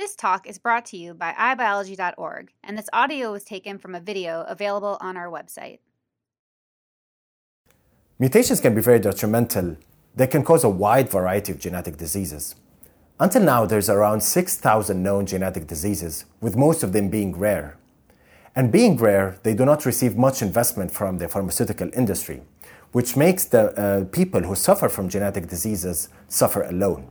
This talk is brought to you by iBiology.org, and this audio was taken from a video available on our website. Mutations can be very detrimental. They can cause a wide variety of genetic diseases. Until now, there's around 6,000 known genetic diseases, with most of them being rare. And being rare, they do not receive much investment from the pharmaceutical industry, which makes the uh, people who suffer from genetic diseases suffer alone.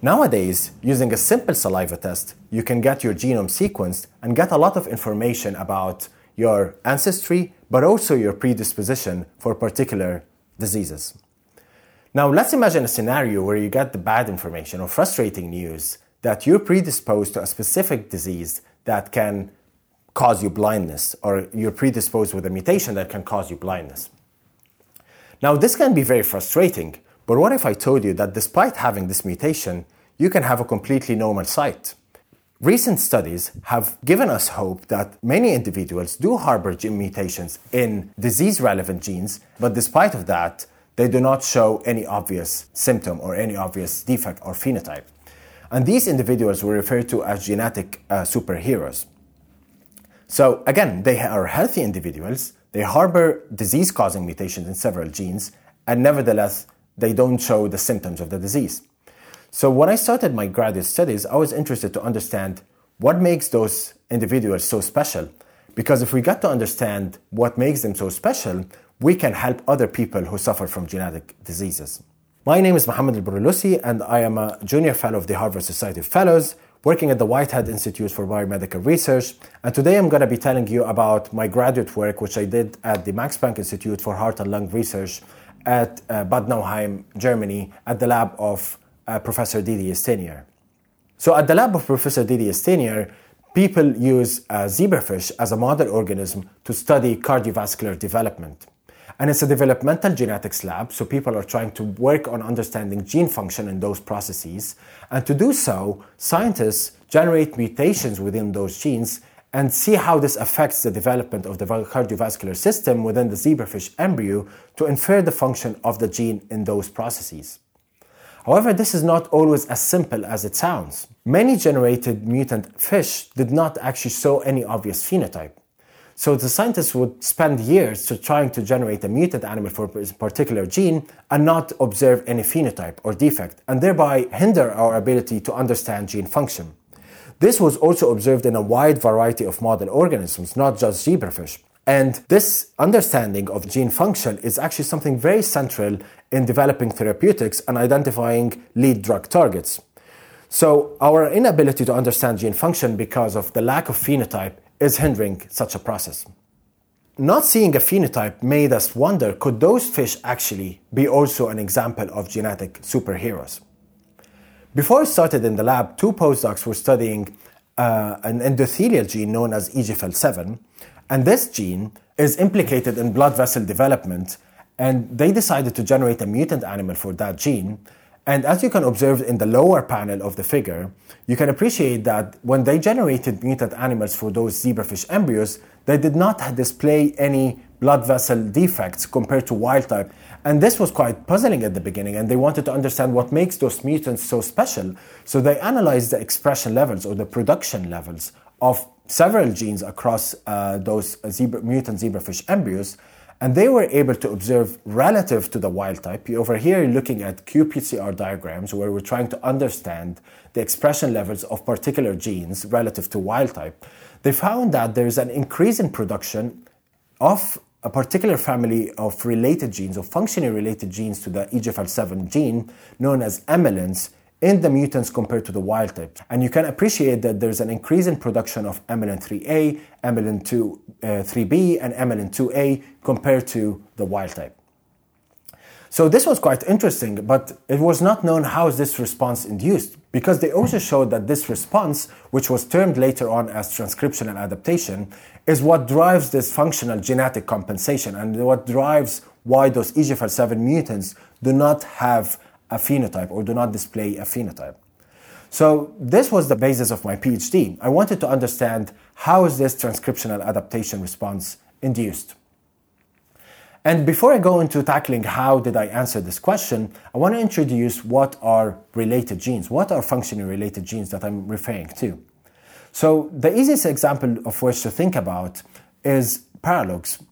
Nowadays, using a simple saliva test, you can get your genome sequenced and get a lot of information about your ancestry, but also your predisposition for particular diseases. Now, let's imagine a scenario where you get the bad information or frustrating news that you're predisposed to a specific disease that can cause you blindness, or you're predisposed with a mutation that can cause you blindness. Now, this can be very frustrating, but what if I told you that despite having this mutation, you can have a completely normal sight? Recent studies have given us hope that many individuals do harbor gene mutations in disease relevant genes, but despite of that, they do not show any obvious symptom or any obvious defect or phenotype. And these individuals were referred to as genetic uh, superheroes. So again, they are healthy individuals, they harbor disease causing mutations in several genes, and nevertheless, they don't show the symptoms of the disease. So when I started my graduate studies, I was interested to understand what makes those individuals so special. Because if we get to understand what makes them so special, we can help other people who suffer from genetic diseases. My name is Mohammed Al and I am a junior fellow of the Harvard Society of Fellows, working at the Whitehead Institute for Biomedical Research. And today I'm going to be telling you about my graduate work, which I did at the Max Planck Institute for Heart and Lung Research at uh, Bad Nauheim, Germany, at the lab of uh, Professor Didier Stenier. So at the lab of Professor Didier Stenier, people use uh, zebrafish as a model organism to study cardiovascular development. And it's a developmental genetics lab, so people are trying to work on understanding gene function in those processes. And to do so, scientists generate mutations within those genes and see how this affects the development of the cardiovascular system within the zebrafish embryo to infer the function of the gene in those processes. However, this is not always as simple as it sounds. Many generated mutant fish did not actually show any obvious phenotype. So the scientists would spend years to trying to generate a mutant animal for a particular gene and not observe any phenotype or defect, and thereby hinder our ability to understand gene function. This was also observed in a wide variety of model organisms, not just zebrafish. And this understanding of gene function is actually something very central in developing therapeutics and identifying lead drug targets. So, our inability to understand gene function because of the lack of phenotype is hindering such a process. Not seeing a phenotype made us wonder could those fish actually be also an example of genetic superheroes? Before I started in the lab, two postdocs were studying uh, an endothelial gene known as EGFL7, and this gene is implicated in blood vessel development, and they decided to generate a mutant animal for that gene. And as you can observe in the lower panel of the figure, you can appreciate that when they generated mutant animals for those zebrafish embryos, they did not display any blood vessel defects compared to wild type. And this was quite puzzling at the beginning, and they wanted to understand what makes those mutants so special. So they analyzed the expression levels or the production levels of several genes across uh, those zebra, mutant zebrafish embryos, and they were able to observe relative to the wild type. Over here, looking at qPCR diagrams where we're trying to understand the expression levels of particular genes relative to wild type. They found that there's an increase in production of a particular family of related genes, or functionally related genes to the EGFR7 gene, known as amylins, in the mutants compared to the wild type. And you can appreciate that there's an increase in production of amylin 3A, amylin 2, uh, 3B, and amylin 2A compared to the wild type. So this was quite interesting, but it was not known how is this response induced because they also showed that this response, which was termed later on as transcriptional adaptation, is what drives this functional genetic compensation and what drives why those EGFR7 mutants do not have a phenotype or do not display a phenotype. So this was the basis of my PhD. I wanted to understand how is this transcriptional adaptation response induced. And before I go into tackling how did I answer this question, I want to introduce what are related genes, what are functionally related genes that I'm referring to. So the easiest example of which to think about is paralogs.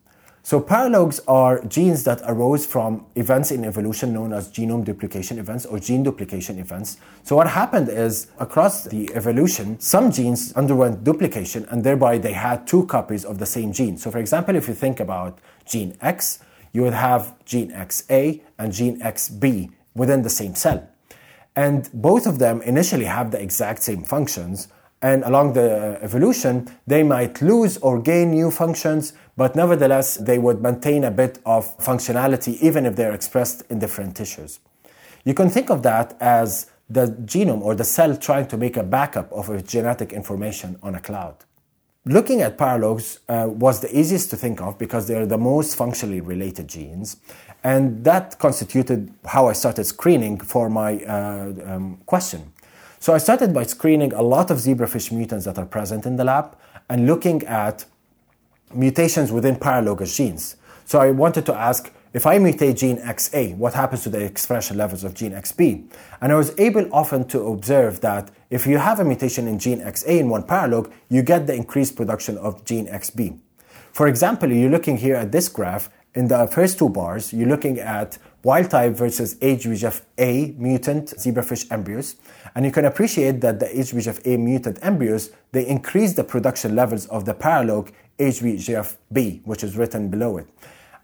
So paralogs are genes that arose from events in evolution known as genome duplication events or gene duplication events. So what happened is across the evolution, some genes underwent duplication and thereby they had two copies of the same gene. So for example, if you think about gene X, you would have gene XA and gene XB within the same cell. And both of them initially have the exact same functions, and along the uh, evolution, they might lose or gain new functions, but nevertheless, they would maintain a bit of functionality even if they're expressed in different tissues. You can think of that as the genome or the cell trying to make a backup of its genetic information on a cloud. Looking at paralogs uh, was the easiest to think of because they are the most functionally related genes, and that constituted how I started screening for my uh, um, question. So I started by screening a lot of zebrafish mutants that are present in the lab and looking at mutations within paralogous genes. So I wanted to ask if I mutate gene XA, what happens to the expression levels of gene XB? And I was able often to observe that if you have a mutation in gene XA in one paralog, you get the increased production of gene XB. For example, you're looking here at this graph, in the first two bars, you're looking at wild type versus HBGF-A mutant zebrafish embryos. And you can appreciate that the HBGF-A mutant embryos, they increase the production levels of the paralog HBGF-B, which is written below it.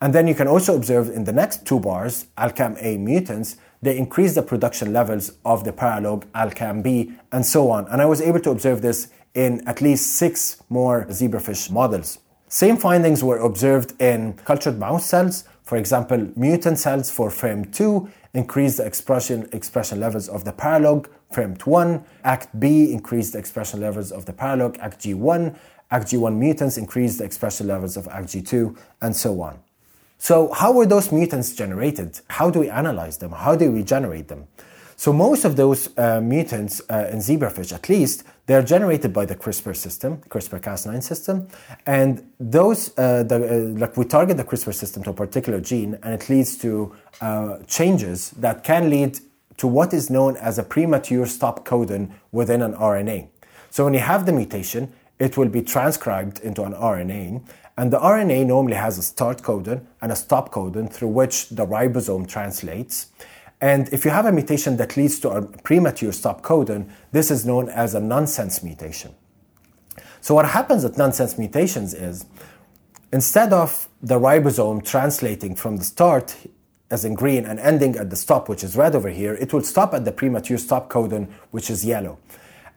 And then you can also observe in the next two bars, ALCAM-A mutants, they increase the production levels of the paralog ALCAM-B and so on. And I was able to observe this in at least six more zebrafish models. Same findings were observed in cultured mouse cells. For example, mutant cells for FREM2 increase the expression, expression levels of the paralog, FREMT1, ACT-B increased the expression levels of the paralog, ACTG1, ACTG1 mutants increased the expression levels of ACTG2, and so on. So, how were those mutants generated? How do we analyze them? How do we generate them? So most of those uh, mutants uh, in zebrafish, at least, they're generated by the CRISPR system, CRISPR-Cas9 system, and those, uh, the, uh, like we target the CRISPR system to a particular gene, and it leads to uh, changes that can lead to what is known as a premature stop codon within an RNA. So when you have the mutation, it will be transcribed into an RNA, and the RNA normally has a start codon and a stop codon through which the ribosome translates. And if you have a mutation that leads to a premature stop codon, this is known as a nonsense mutation. So what happens at nonsense mutations is instead of the ribosome translating from the start as in green and ending at the stop, which is red over here, it will stop at the premature stop codon, which is yellow.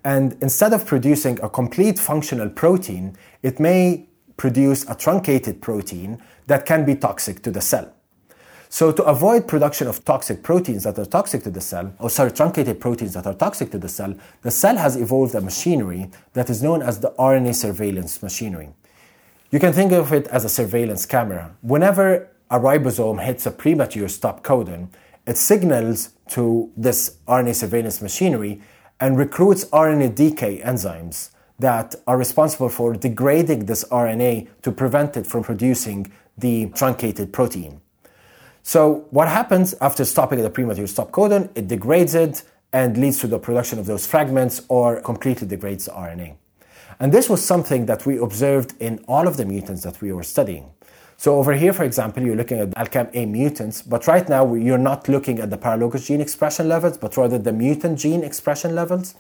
And instead of producing a complete functional protein, it may produce a truncated protein that can be toxic to the cell. So to avoid production of toxic proteins that are toxic to the cell, or sorry, truncated proteins that are toxic to the cell, the cell has evolved a machinery that is known as the RNA surveillance machinery. You can think of it as a surveillance camera. Whenever a ribosome hits a premature stop codon, it signals to this RNA surveillance machinery and recruits RNA decay enzymes that are responsible for degrading this RNA to prevent it from producing the truncated protein. So what happens after stopping at the premature stop codon? It degrades it and leads to the production of those fragments or completely degrades the RNA. And this was something that we observed in all of the mutants that we were studying. So over here, for example, you're looking at ALCAM-A mutants, but right now you're not looking at the paralogous gene expression levels, but rather the mutant gene expression levels.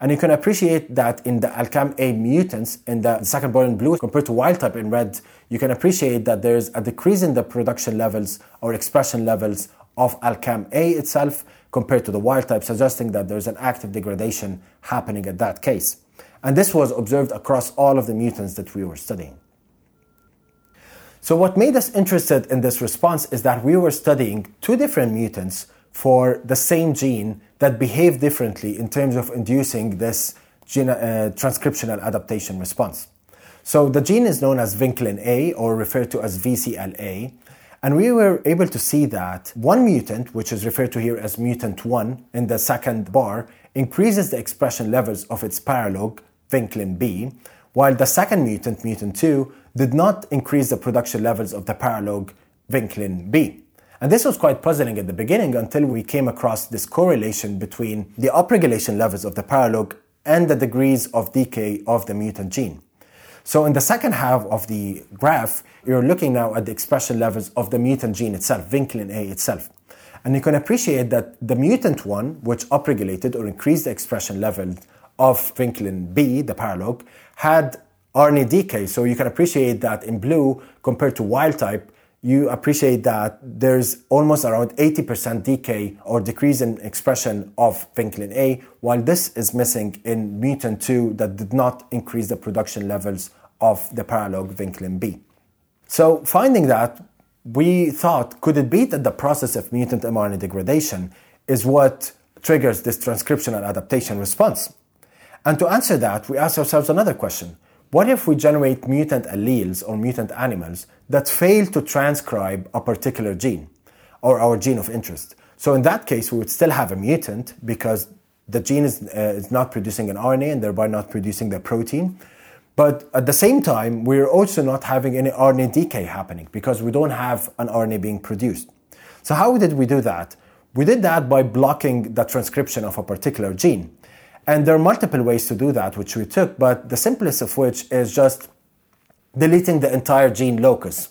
And you can appreciate that in the ALCAM-A mutants in the second bar in blue compared to wild type in red, you can appreciate that there's a decrease in the production levels or expression levels of ALCAM-A itself compared to the wild type, suggesting that there's an active degradation happening at that case. And this was observed across all of the mutants that we were studying. So, what made us interested in this response is that we were studying two different mutants for the same gene that behave differently in terms of inducing this gene, uh, transcriptional adaptation response. So the gene is known as Vinclin A or referred to as VCLA. And we were able to see that one mutant, which is referred to here as mutant 1 in the second bar, increases the expression levels of its paralog, Vinclin B, while the second mutant, mutant 2, did not increase the production levels of the paralog vinklin B. And this was quite puzzling at the beginning until we came across this correlation between the upregulation levels of the paralog and the degrees of decay of the mutant gene. So in the second half of the graph, you're looking now at the expression levels of the mutant gene itself, vinculin A itself. And you can appreciate that the mutant one, which upregulated or increased the expression level of vinculin B, the paralog, had RNA decay. So you can appreciate that in blue compared to wild type, you appreciate that there's almost around 80% decay or decrease in expression of vinculin A, while this is missing in mutant 2 that did not increase the production levels of the paralog vinculin B. So finding that, we thought, could it be that the process of mutant mRNA degradation is what triggers this transcriptional adaptation response? And to answer that, we asked ourselves another question. What if we generate mutant alleles or mutant animals that fail to transcribe a particular gene or our gene of interest? So in that case, we would still have a mutant because the gene is, uh, is not producing an RNA and thereby not producing the protein. But at the same time, we're also not having any RNA decay happening because we don't have an RNA being produced. So how did we do that? We did that by blocking the transcription of a particular gene. And there are multiple ways to do that, which we took, but the simplest of which is just deleting the entire gene locus.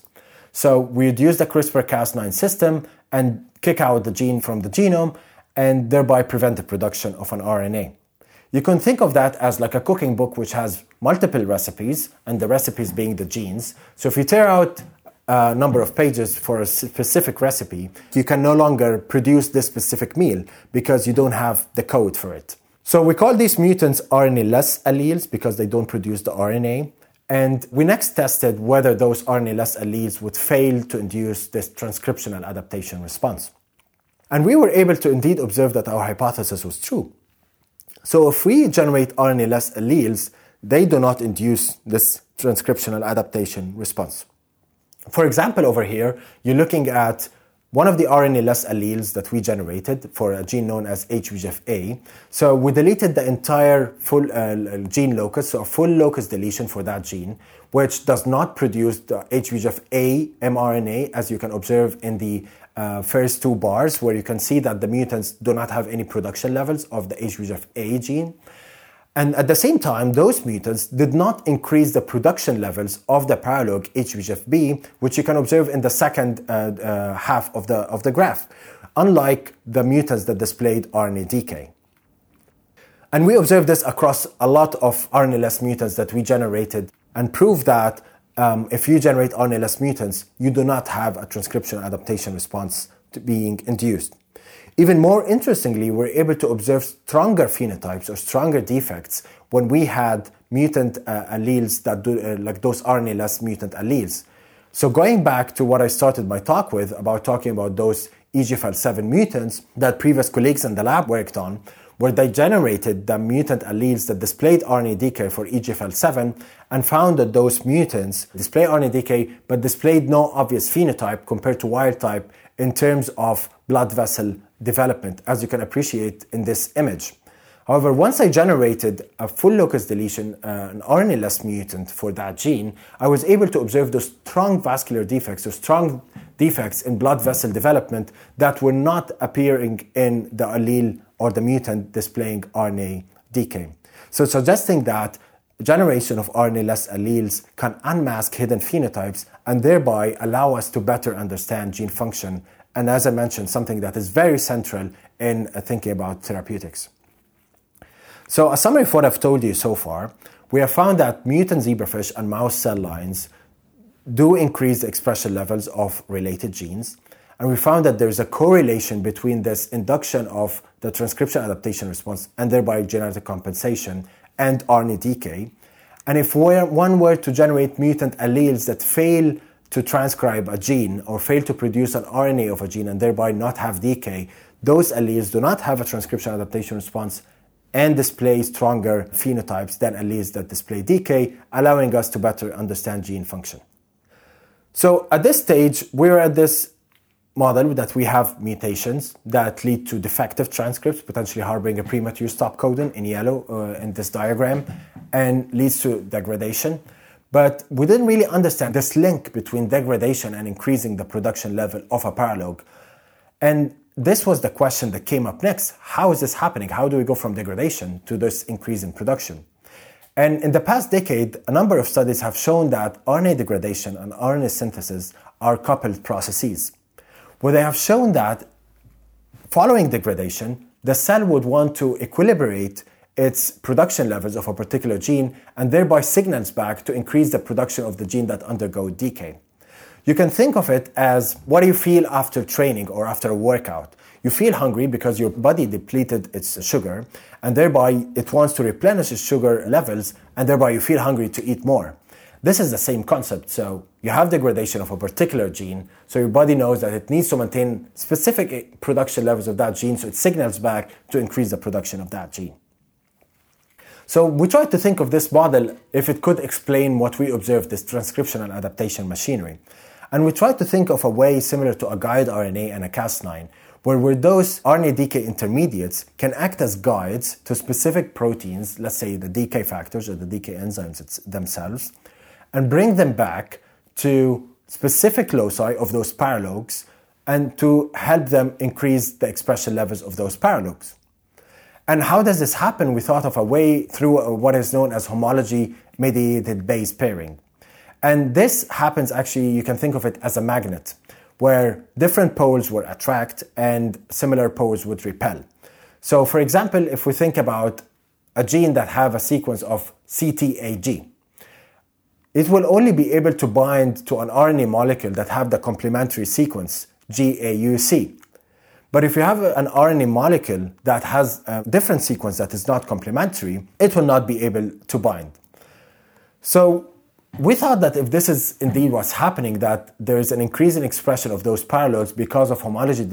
So we'd use the CRISPR Cas9 system and kick out the gene from the genome and thereby prevent the production of an RNA. You can think of that as like a cooking book which has multiple recipes, and the recipes being the genes. So if you tear out a number of pages for a specific recipe, you can no longer produce this specific meal because you don't have the code for it. So we call these mutants RNA-less alleles because they don't produce the RNA. And we next tested whether those RNA-less alleles would fail to induce this transcriptional adaptation response. And we were able to indeed observe that our hypothesis was true. So if we generate RNA-less alleles, they do not induce this transcriptional adaptation response. For example, over here, you're looking at one of the RNA-less alleles that we generated for a gene known as HVEGF-A. So we deleted the entire full uh, gene locus, so a full locus deletion for that gene, which does not produce the HVEGF-A mRNA, as you can observe in the uh, first two bars, where you can see that the mutants do not have any production levels of the HVEGF-A gene. And at the same time, those mutants did not increase the production levels of the paralog HVEGF-B, which you can observe in the second uh, uh, half of the, of the graph, unlike the mutants that displayed RNA decay. And we observed this across a lot of RNA-less mutants that we generated and proved that um, if you generate RNA-less mutants, you do not have a transcription adaptation response to being induced. Even more interestingly, we're able to observe stronger phenotypes or stronger defects when we had mutant uh, alleles that do, uh, like those RNA-less mutant alleles. So going back to what I started my talk with about talking about those EGFR7 mutants that previous colleagues in the lab worked on, where they generated the mutant alleles that displayed RNA decay for EGFL7 and found that those mutants display RNA decay but displayed no obvious phenotype compared to wild type in terms of blood vessel development, as you can appreciate in this image. However, once I generated a full locus deletion, uh, an RNA-less mutant for that gene, I was able to observe those strong vascular defects, those strong defects in blood vessel development that were not appearing in the allele or the mutant displaying RNA decay. So suggesting that generation of RNA-less alleles can unmask hidden phenotypes and thereby allow us to better understand gene function and as I mentioned, something that is very central in uh, thinking about therapeutics. So, a summary of what I've told you so far, we have found that mutant zebrafish and mouse cell lines do increase the expression levels of related genes. And we found that there's a correlation between this induction of the transcription adaptation response and thereby genetic compensation and RNA decay. And if one were to generate mutant alleles that fail to transcribe a gene or fail to produce an RNA of a gene and thereby not have decay, those alleles do not have a transcription adaptation response and display stronger phenotypes than alleles that display decay, allowing us to better understand gene function. So at this stage, we're at this model that we have mutations that lead to defective transcripts, potentially harboring a premature stop codon in yellow uh, in this diagram, and leads to degradation. But we didn't really understand this link between degradation and increasing the production level of a paralog. And this was the question that came up next. How is this happening? How do we go from degradation to this increase in production? And in the past decade, a number of studies have shown that RNA degradation and RNA synthesis are coupled processes, where they have shown that following degradation, the cell would want to equilibrate its production levels of a particular gene and thereby signals back to increase the production of the gene that undergo decay. You can think of it as what do you feel after training or after a workout? You feel hungry because your body depleted its sugar and thereby it wants to replenish its sugar levels and thereby you feel hungry to eat more. This is the same concept. So you have degradation of a particular gene, so your body knows that it needs to maintain specific production levels of that gene, so it signals back to increase the production of that gene. So we tried to think of this model if it could explain what we observed, this transcriptional adaptation machinery. And we tried to think of a way similar to a guide RNA and a Cas9, where, those RNA decay intermediates can act as guides to specific proteins, let's say the decay factors or the decay enzymes themselves, and bring them back to specific loci of those paralogs and to help them increase the expression levels of those paralogs. And how does this happen? We thought of a way through uh, what is known as homology mediated base pairing. And this happens actually, you can think of it as a magnet, where different poles would attract and similar poles would repel. So, for example, if we think about a gene that have a sequence of CTAG, it will only be able to bind to an RNA molecule that have the complementary sequence GAUC. But if you have an RNA molecule that has a different sequence that is not complementary, it will not be able to bind. So we thought that if this is indeed what's happening, that there is an increase in expression of those paralogs because of homology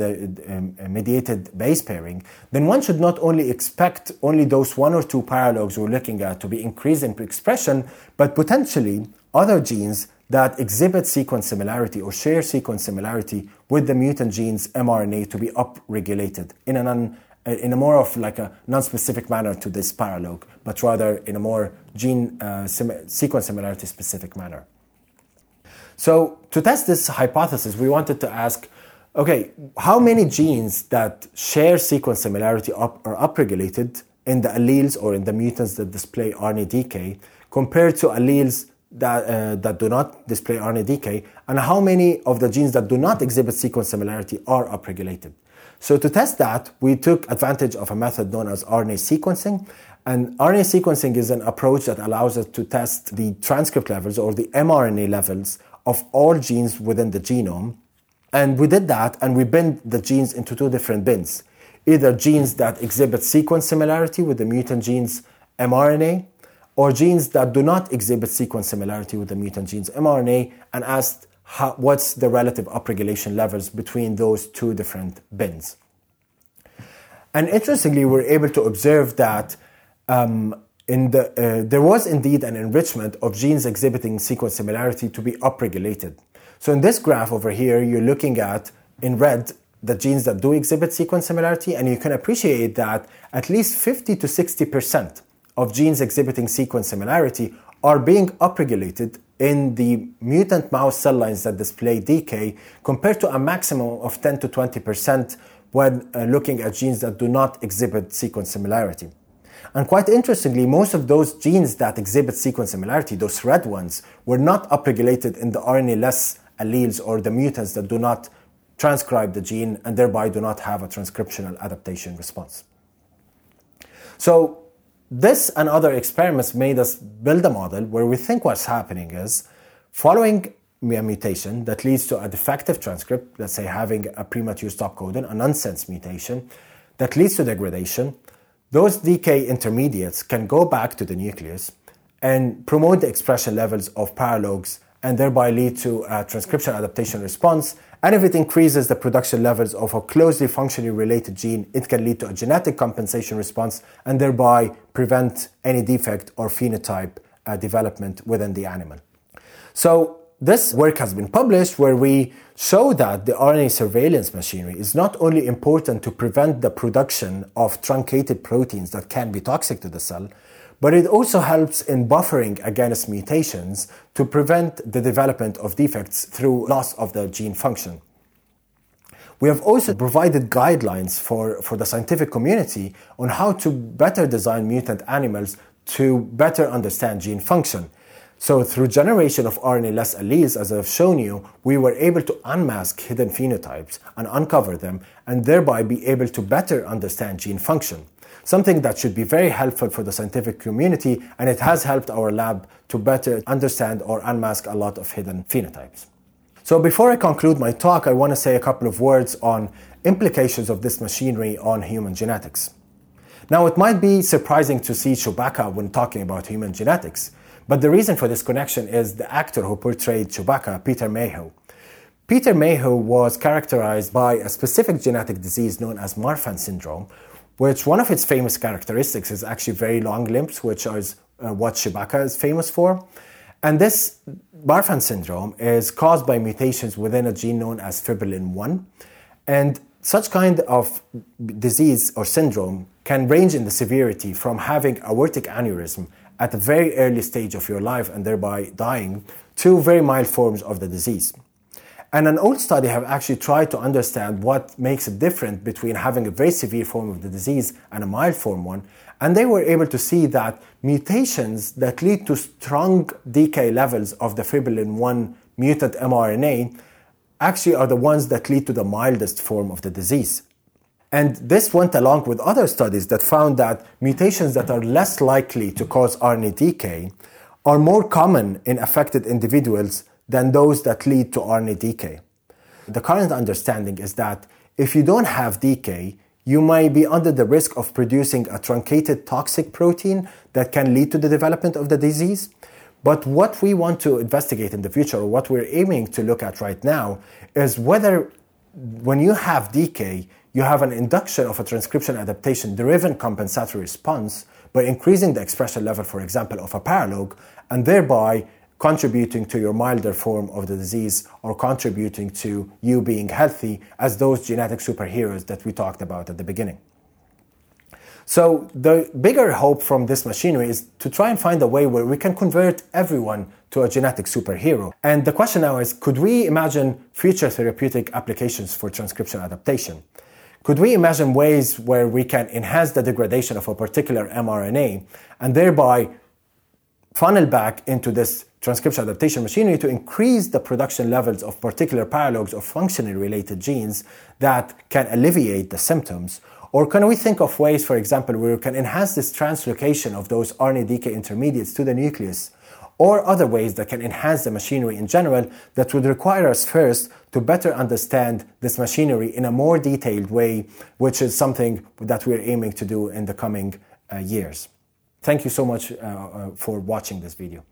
um, mediated base pairing, then one should not only expect only those one or two paralogs we're looking at to be increased in expression, but potentially other genes that exhibit sequence similarity or share sequence similarity with the mutant genes mRNA to be upregulated in an un, in a more of like a non-specific manner to this paralog, but rather in a more gene uh, sim- sequence similarity specific manner. So to test this hypothesis, we wanted to ask, okay, how many genes that share sequence similarity up, are upregulated in the alleles or in the mutants that display RNA decay compared to alleles that, uh, that do not display RNA decay, and how many of the genes that do not exhibit sequence similarity are upregulated. So to test that, we took advantage of a method known as RNA sequencing. And RNA sequencing is an approach that allows us to test the transcript levels or the mRNA levels of all genes within the genome. And we did that and we binned the genes into two different bins. Either genes that exhibit sequence similarity with the mutant genes mRNA, or genes that do not exhibit sequence similarity with the mutant genes mRNA, and asked how, what's the relative upregulation levels between those two different bins. And interestingly, we were able to observe that um, in the, uh, there was indeed an enrichment of genes exhibiting sequence similarity to be upregulated. So in this graph over here, you're looking at in red the genes that do exhibit sequence similarity, and you can appreciate that at least 50 to 60 percent of genes exhibiting sequence similarity are being upregulated in the mutant mouse cell lines that display decay compared to a maximum of 10 to 20% when uh, looking at genes that do not exhibit sequence similarity. And quite interestingly, most of those genes that exhibit sequence similarity, those red ones, were not upregulated in the RNA-less alleles or the mutants that do not transcribe the gene and thereby do not have a transcriptional adaptation response. So this and other experiments made us build a model where we think what's happening is following a mutation that leads to a defective transcript, let's say having a premature stop codon, a nonsense mutation that leads to degradation, those decay intermediates can go back to the nucleus and promote the expression levels of paralogs and thereby lead to a transcription adaptation response and if it increases the production levels of a closely functionally related gene, it can lead to a genetic compensation response and thereby prevent any defect or phenotype uh, development within the animal. So, this work has been published where we show that the RNA surveillance machinery is not only important to prevent the production of truncated proteins that can be toxic to the cell, but it also helps in buffering against mutations to prevent the development of defects through loss of the gene function. We have also provided guidelines for, for the scientific community on how to better design mutant animals to better understand gene function. So, through generation of RNA-less alleles, as I've shown you, we were able to unmask hidden phenotypes and uncover them, and thereby be able to better understand gene function. Something that should be very helpful for the scientific community, and it has helped our lab to better understand or unmask a lot of hidden phenotypes. So, before I conclude my talk, I want to say a couple of words on implications of this machinery on human genetics. Now, it might be surprising to see Chewbacca when talking about human genetics, but the reason for this connection is the actor who portrayed Chewbacca, Peter Mayhew. Peter Mayhew was characterized by a specific genetic disease known as Marfan syndrome, which one of its famous characteristics is actually very long limbs, which is uh, what Chewbacca is famous for. And this Marfan syndrome is caused by mutations within a gene known as fibrillin 1. And such kind of disease or syndrome can range in the severity from having aortic aneurysm at a very early stage of your life and thereby dying to very mild forms of the disease. And an old study have actually tried to understand what makes it different between having a very severe form of the disease and a mild form one. And they were able to see that mutations that lead to strong decay levels of the fibrillin 1 mutant mRNA actually are the ones that lead to the mildest form of the disease. And this went along with other studies that found that mutations that are less likely to cause RNA decay are more common in affected individuals than those that lead to RNA decay. The current understanding is that if you don't have decay, you may be under the risk of producing a truncated toxic protein that can lead to the development of the disease. But what we want to investigate in the future, or what we're aiming to look at right now, is whether when you have decay, you have an induction of a transcription adaptation driven compensatory response by increasing the expression level, for example, of a paralog, and thereby contributing to your milder form of the disease or contributing to you being healthy as those genetic superheroes that we talked about at the beginning. So, the bigger hope from this machinery is to try and find a way where we can convert everyone to a genetic superhero. And the question now is could we imagine future therapeutic applications for transcription adaptation? Could we imagine ways where we can enhance the degradation of a particular mRNA and thereby funnel back into this transcription adaptation machinery to increase the production levels of particular paralogs of functionally related genes that can alleviate the symptoms? Or can we think of ways, for example, where we can enhance this translocation of those RNA decay intermediates to the nucleus or other ways that can enhance the machinery in general that would require us first to better understand this machinery in a more detailed way, which is something that we're aiming to do in the coming uh, years. Thank you so much uh, uh, for watching this video.